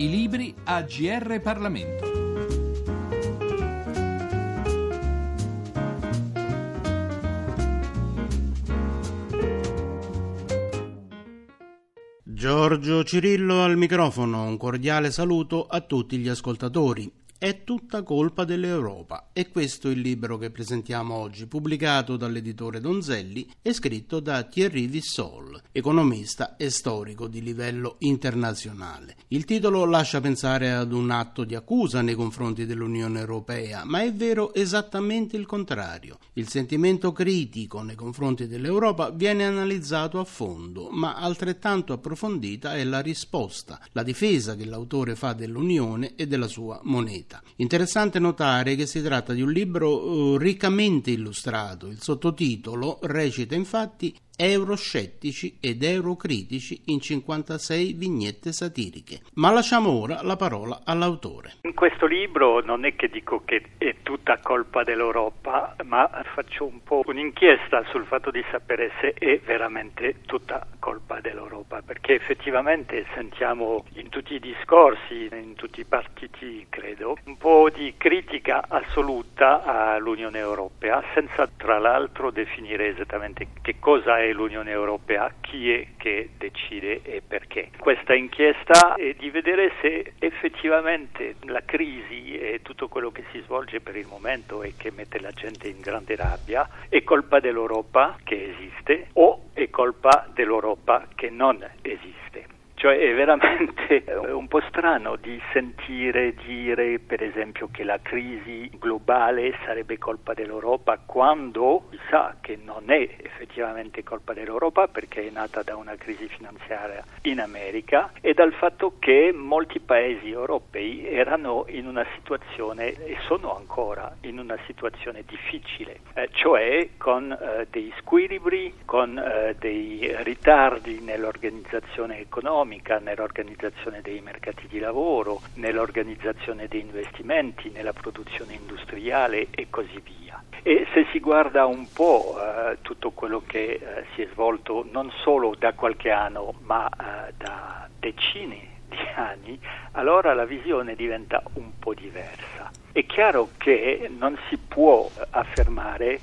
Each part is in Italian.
I libri a GR Parlamento. Giorgio Cirillo al microfono, un cordiale saluto a tutti gli ascoltatori. È tutta colpa dell'Europa. E questo è il libro che presentiamo oggi, pubblicato dall'editore Donzelli e scritto da Thierry Vissol, economista e storico di livello internazionale. Il titolo lascia pensare ad un atto di accusa nei confronti dell'Unione Europea, ma è vero esattamente il contrario. Il sentimento critico nei confronti dell'Europa viene analizzato a fondo, ma altrettanto approfondita è la risposta, la difesa che l'autore fa dell'Unione e della sua moneta scelta. Interessante notare che si tratta di un libro eh, riccamente illustrato. Il sottotitolo recita infatti euroscettici ed eurocritici in 56 vignette satiriche. Ma lasciamo ora la parola all'autore. In questo libro non è che dico che è tutta colpa dell'Europa, ma faccio un po' un'inchiesta sul fatto di sapere se è veramente tutta colpa dell'Europa, perché effettivamente sentiamo in tutti i discorsi, in tutti i partiti, credo, un po' di critica assoluta all'Unione Europea, senza tra l'altro definire esattamente che cosa è l'Unione Europea, chi è che decide e perché. Questa inchiesta è di vedere se effettivamente la crisi e tutto quello che si svolge per il momento e che mette la gente in grande rabbia è colpa dell'Europa che esiste o è colpa dell'Europa che non esiste. Cioè è veramente un po' strano di sentire dire per esempio che la crisi globale sarebbe colpa dell'Europa quando si sa che non è effettivamente colpa dell'Europa perché è nata da una crisi finanziaria in America e dal fatto che molti paesi europei erano in una situazione e sono ancora in una situazione difficile, eh, cioè con eh, dei squilibri, con eh, dei ritardi nell'organizzazione economica economica, nell'organizzazione dei mercati di lavoro, nell'organizzazione dei investimenti, nella produzione industriale e così via. E se si guarda un po' eh, tutto quello che eh, si è svolto non solo da qualche anno, ma eh, da decine di anni, allora la visione diventa un po' diversa. È chiaro che non si può affermare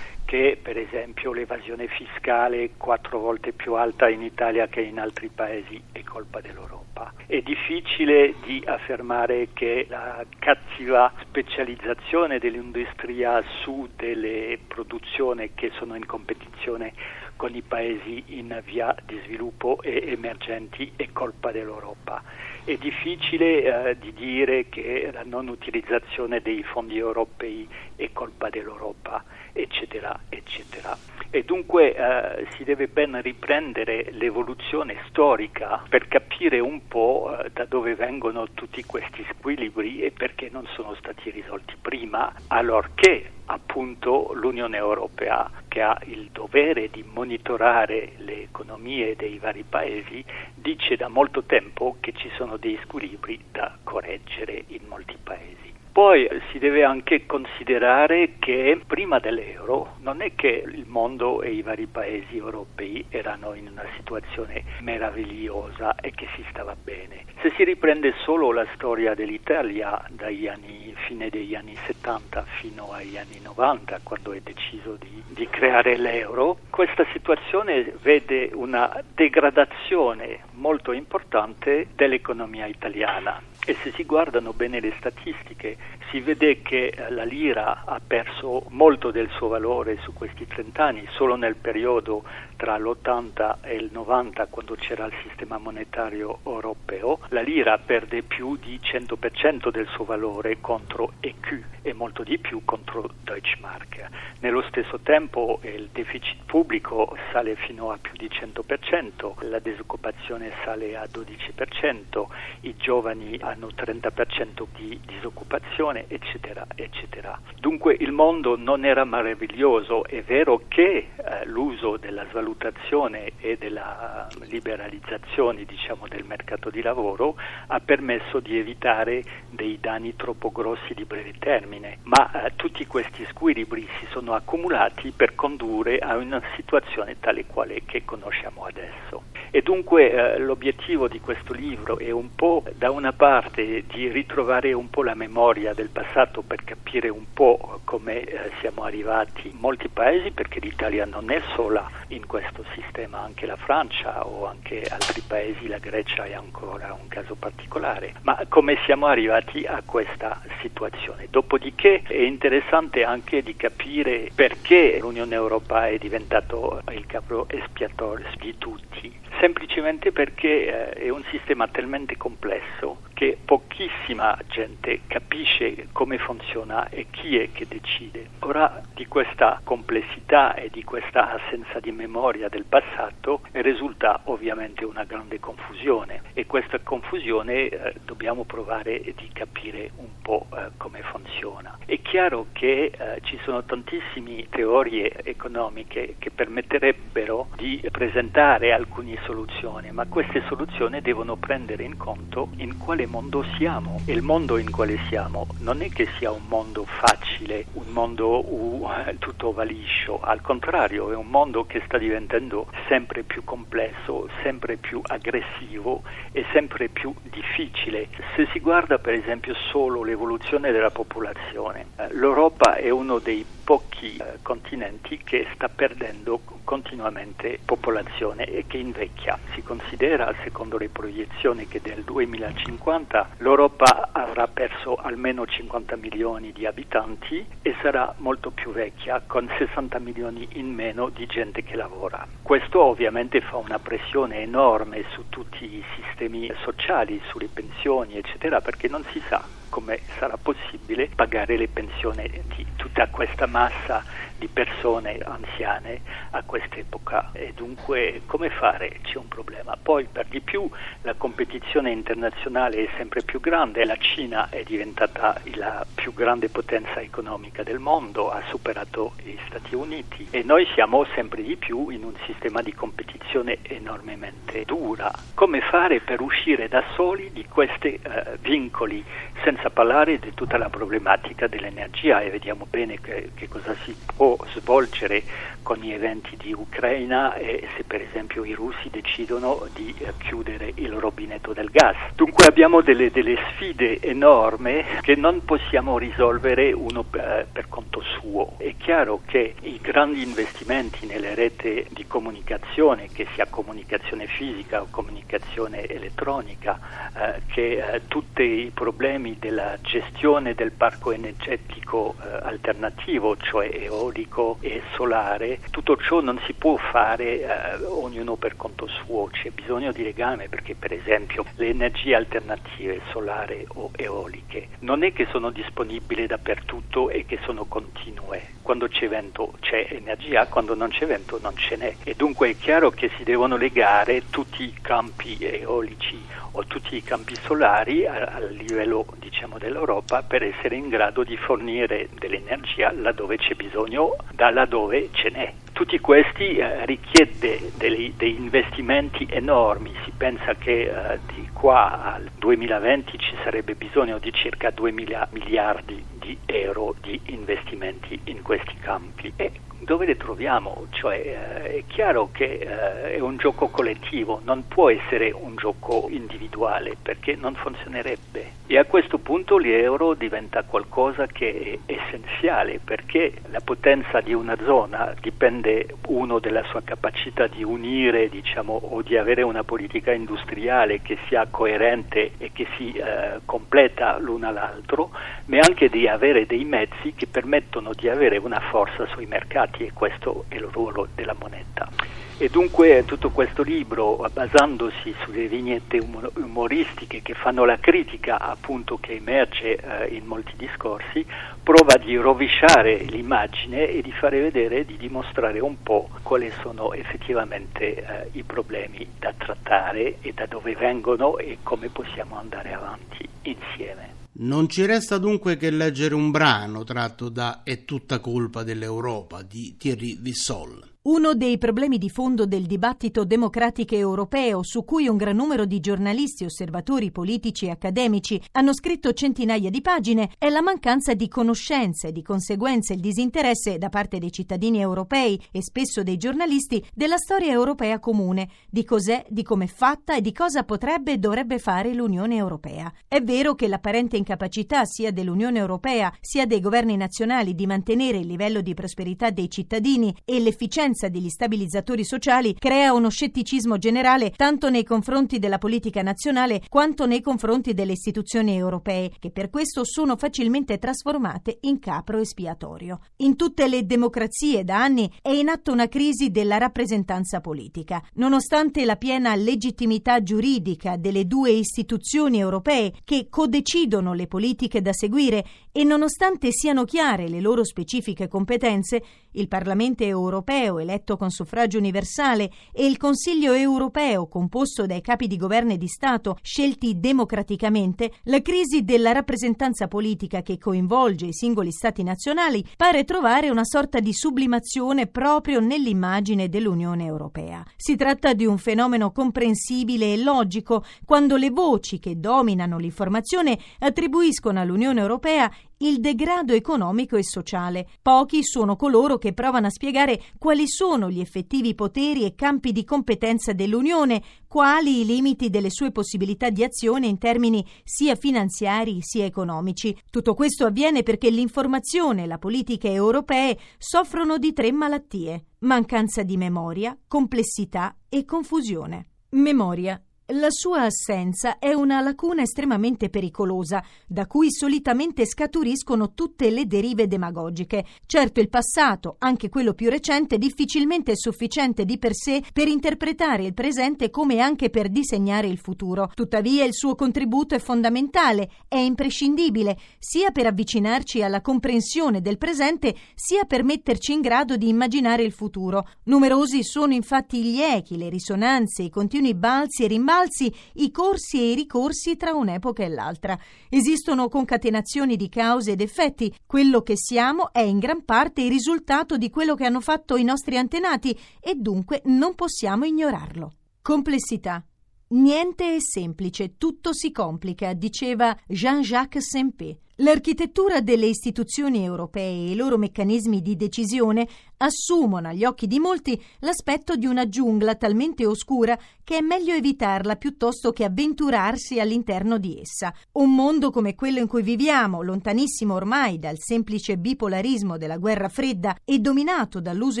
che per esempio l'evasione fiscale è quattro volte più alta in Italia che in altri paesi è colpa dell'Europa. È difficile di affermare che la cattiva specializzazione dell'industria su delle produzioni che sono in competizione con i paesi in via di sviluppo e emergenti è colpa dell'Europa. È difficile eh, di dire che la non utilizzazione dei fondi europei è colpa dell'Europa, eccetera, eccetera. E dunque eh, si deve ben riprendere l'evoluzione storica per capire un po' eh, da dove vengono tutti questi squilibri e perché non sono stati risolti prima, allorché appunto l'Unione Europea che ha il dovere di monitorare le economie dei vari paesi dice da molto tempo che ci sono dei squilibri da correggere in molti paesi. Poi si deve anche considerare che prima dell'euro non è che il mondo e i vari paesi europei erano in una situazione meravigliosa e che si stava bene. Se si riprende solo la storia dell'Italia dagli anni, fine degli anni 70 fino agli anni 90, quando è deciso di, di creare l'euro, questa situazione vede una degradazione molto importante dell'economia italiana e se si guardano bene le statistiche si vede che eh, la lira ha perso molto del suo valore su questi 30 anni, solo nel periodo tra l'80 e il 90 quando c'era il sistema monetario europeo, la lira perde più di 100% del suo valore contro EQ e molto di più contro Deutschmark. Nello stesso tempo il deficit pubblico sale fino a più di 100%, la disoccupazione sale a 12%, i giovani hanno hanno 30% di disoccupazione, eccetera, eccetera. Dunque il mondo non era meraviglioso, è vero che eh, l'uso della svalutazione e della liberalizzazione diciamo, del mercato di lavoro ha permesso di evitare dei danni troppo grossi di breve termine, ma eh, tutti questi squilibri si sono accumulati per condurre a una situazione tale quale che conosciamo adesso. E dunque eh, l'obiettivo di questo libro è un po' da una parte parte di ritrovare un po' la memoria del passato per capire un po' come eh, siamo arrivati in molti paesi, perché l'Italia non è sola in questo sistema, anche la Francia o anche altri paesi, la Grecia è ancora un caso particolare, ma come siamo arrivati a questa situazione. Dopodiché è interessante anche di capire perché l'Unione Europea è diventato il capo espiatorio di tutti semplicemente perché eh, è un sistema talmente complesso che pochissima gente capisce come funziona e chi è che decide. Ora di questa complessità e di questa assenza di memoria del passato risulta ovviamente una grande confusione e questa confusione eh, dobbiamo provare di capire un po' eh, come funziona. È chiaro che eh, ci sono tantissime teorie economiche che permetterebbero di presentare alcune soluzioni, ma queste soluzioni devono prendere in conto in quale mondo siamo. E il mondo in quale siamo non è che sia un mondo facile, un mondo tutto va liscio, al contrario è un mondo che sta diventando sempre più complesso, sempre più aggressivo e sempre più difficile. Se si guarda per esempio solo l'evoluzione della popolazione, eh, l'Europa è uno dei pochi eh, continenti che sta perdendo continuamente popolazione e che invecchia. Si considera, secondo le proiezioni, che nel 2050 l'Europa avrà perso almeno 50 milioni di abitanti e sarà molto più vecchia, con 60 milioni in meno di gente che lavora. Questo ovviamente fa una pressione enorme su tutti i sistemi sociali, sulle pensioni, eccetera, perché non si sa come sarà possibile pagare le pensioni di tutta questa massa di persone anziane a quest'epoca e dunque come fare? C'è un problema. Poi per di più la competizione internazionale è sempre più grande, la Cina è diventata la più grande potenza economica del mondo, ha superato gli Stati Uniti e noi siamo sempre di più in un sistema di competizione enormemente dura. Come fare per uscire da soli di questi uh, vincoli senza parlare di tutta la problematica dell'energia e vediamo bene che, che cosa si può svolgere con gli eventi di Ucraina e se per esempio i russi decidono di eh, chiudere il rubinetto del gas. Dunque abbiamo delle, delle sfide enormi che non possiamo risolvere uno per, per, conto suo. È chiaro che i grandi investimenti nelle reti di comunicazione, che sia comunicazione fisica o comunicazione elettronica, eh, che eh, tutti i problemi della gestione del parco energetico eh, alternativo, cioè eolico e solare, tutto ciò non si può fare eh, ognuno per conto suo, c'è bisogno di legame perché per esempio le energie alternative solare o eoliche non è che sono disponibili dappertutto e che sono continue. Quando c'è vento c'è energia, quando non c'è vento non ce n'è e dunque è chiaro che si devono legare tutti i campi eolici o tutti i campi solari a, a livello diciamo, dell'Europa per essere in grado di fornire dell'energia laddove c'è bisogno, da laddove ce n'è. Tutti questi eh, richiede dei, dei, investimenti enormi, si pensa che eh, di qua al 2020 ci sarebbe bisogno di circa 2 miliardi di euro di investimenti in questi campi. E dove le troviamo? Cioè, eh, è chiaro che eh, è un gioco collettivo, non può essere un gioco individuale perché non funzionerebbe. E a questo punto l'euro diventa qualcosa che è essenziale perché la potenza di una zona dipende uno dalla sua capacità di unire diciamo, o di avere una politica industriale che sia coerente e che si eh, completa l'una all'altro, ma anche di avere dei mezzi che permettono di avere una forza sui mercati e questo è il ruolo della moneta. E dunque tutto questo libro, basandosi sulle vignette umoristiche che fanno la critica appunto che emerge eh, in molti discorsi, prova di rovesciare l'immagine e di fare vedere, di dimostrare un po' quali sono effettivamente eh, i problemi da trattare e da dove vengono e come possiamo andare avanti insieme. Non ci resta dunque che leggere un brano tratto da È tutta colpa dell'Europa di Thierry Vissol. Uno dei problemi di fondo del dibattito democratico europeo, su cui un gran numero di giornalisti, osservatori politici e accademici hanno scritto centinaia di pagine, è la mancanza di conoscenza e di conseguenza il disinteresse da parte dei cittadini europei e spesso dei giornalisti della storia europea comune, di cos'è, di come è fatta e di cosa potrebbe e dovrebbe fare l'Unione Europea. È vero che l'apparente incapacità sia dell'Unione Europea sia dei governi nazionali di mantenere il livello di prosperità dei cittadini e l'efficienza presenza degli stabilizzatori sociali crea uno scetticismo generale tanto nei confronti della politica nazionale quanto nei confronti delle istituzioni europee, che per questo sono facilmente trasformate in capro espiatorio. In tutte le democrazie da anni è in atto una crisi della rappresentanza politica. Nonostante la piena legittimità giuridica delle due istituzioni europee che codecidono le politiche da seguire e nonostante siano chiare le loro specifiche competenze, il Parlamento europeo eletto con suffragio universale e il Consiglio europeo composto dai capi di governo e di Stato scelti democraticamente, la crisi della rappresentanza politica che coinvolge i singoli Stati nazionali pare trovare una sorta di sublimazione proprio nell'immagine dell'Unione europea. Si tratta di un fenomeno comprensibile e logico quando le voci che dominano l'informazione attribuiscono all'Unione europea il degrado economico e sociale. Pochi sono coloro che provano a spiegare quali sono gli effettivi poteri e campi di competenza dell'Unione, quali i limiti delle sue possibilità di azione in termini sia finanziari sia economici. Tutto questo avviene perché l'informazione e la politica europee soffrono di tre malattie: mancanza di memoria, complessità e confusione. Memoria la sua assenza è una lacuna estremamente pericolosa, da cui solitamente scaturiscono tutte le derive demagogiche. Certo, il passato, anche quello più recente, difficilmente è sufficiente di per sé per interpretare il presente come anche per disegnare il futuro. Tuttavia, il suo contributo è fondamentale, è imprescindibile, sia per avvicinarci alla comprensione del presente, sia per metterci in grado di immaginare il futuro. Numerosi sono infatti gli echi, le risonanze, i continui balzi e rimbalzi falsi i corsi e i ricorsi tra un'epoca e l'altra. Esistono concatenazioni di cause ed effetti. Quello che siamo è in gran parte il risultato di quello che hanno fatto i nostri antenati e dunque non possiamo ignorarlo. Complessità. Niente è semplice, tutto si complica, diceva Jean-Jacques Sempé. L'architettura delle istituzioni europee e i loro meccanismi di decisione assumono agli occhi di molti l'aspetto di una giungla talmente oscura che è meglio evitarla piuttosto che avventurarsi all'interno di essa. Un mondo come quello in cui viviamo, lontanissimo ormai dal semplice bipolarismo della guerra fredda e dominato dall'uso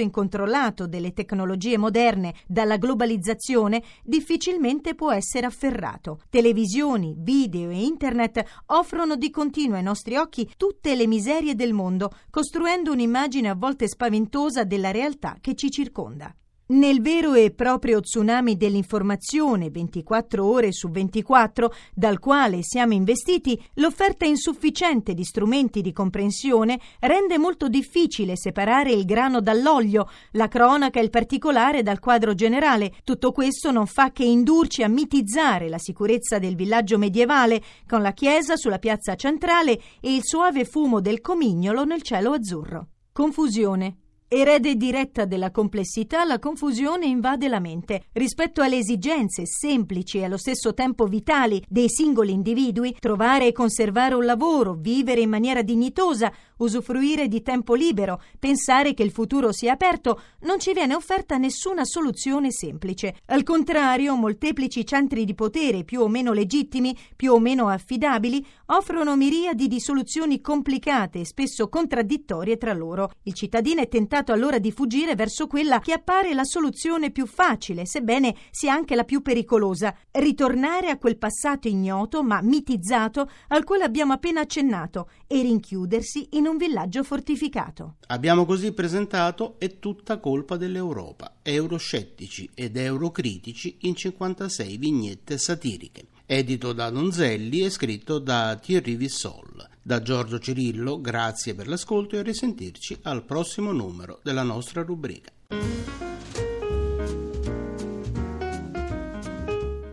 incontrollato delle tecnologie moderne, dalla globalizzazione, difficilmente può essere afferrato. Televisioni, video e internet offrono di continuo nostri occhi tutte le miserie del mondo, costruendo un'immagine a volte spaventosa della realtà che ci circonda. Nel vero e proprio tsunami dell'informazione 24 ore su 24 dal quale siamo investiti, l'offerta insufficiente di strumenti di comprensione rende molto difficile separare il grano dall'olio, la cronaca e il particolare dal quadro generale. Tutto questo non fa che indurci a mitizzare la sicurezza del villaggio medievale, con la chiesa sulla piazza centrale e il suave fumo del comignolo nel cielo azzurro. Confusione, Erede diretta della complessità, la confusione invade la mente. Rispetto alle esigenze semplici e allo stesso tempo vitali dei singoli individui, trovare e conservare un lavoro, vivere in maniera dignitosa, usufruire di tempo libero, pensare che il futuro sia aperto, non ci viene offerta nessuna soluzione semplice. Al contrario, molteplici centri di potere, più o meno legittimi, più o meno affidabili, offrono miriadi di soluzioni complicate e spesso contraddittorie tra loro. Il cittadino è tentato cercato allora di fuggire verso quella che appare la soluzione più facile, sebbene sia anche la più pericolosa, ritornare a quel passato ignoto ma mitizzato al quale abbiamo appena accennato e rinchiudersi in un villaggio fortificato. Abbiamo così presentato È tutta colpa dell'Europa, euroscettici ed eurocritici in 56 vignette satiriche edito da Donzelli e scritto da Thierry Vissol. Da Giorgio Cirillo, grazie per l'ascolto e a risentirci al prossimo numero della nostra rubrica.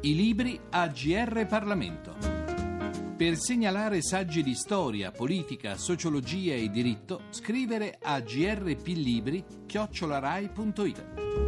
I libri a GR Parlamento. Per segnalare saggi di storia, politica, sociologia e diritto, scrivere a grplibri chiocciolarai.it.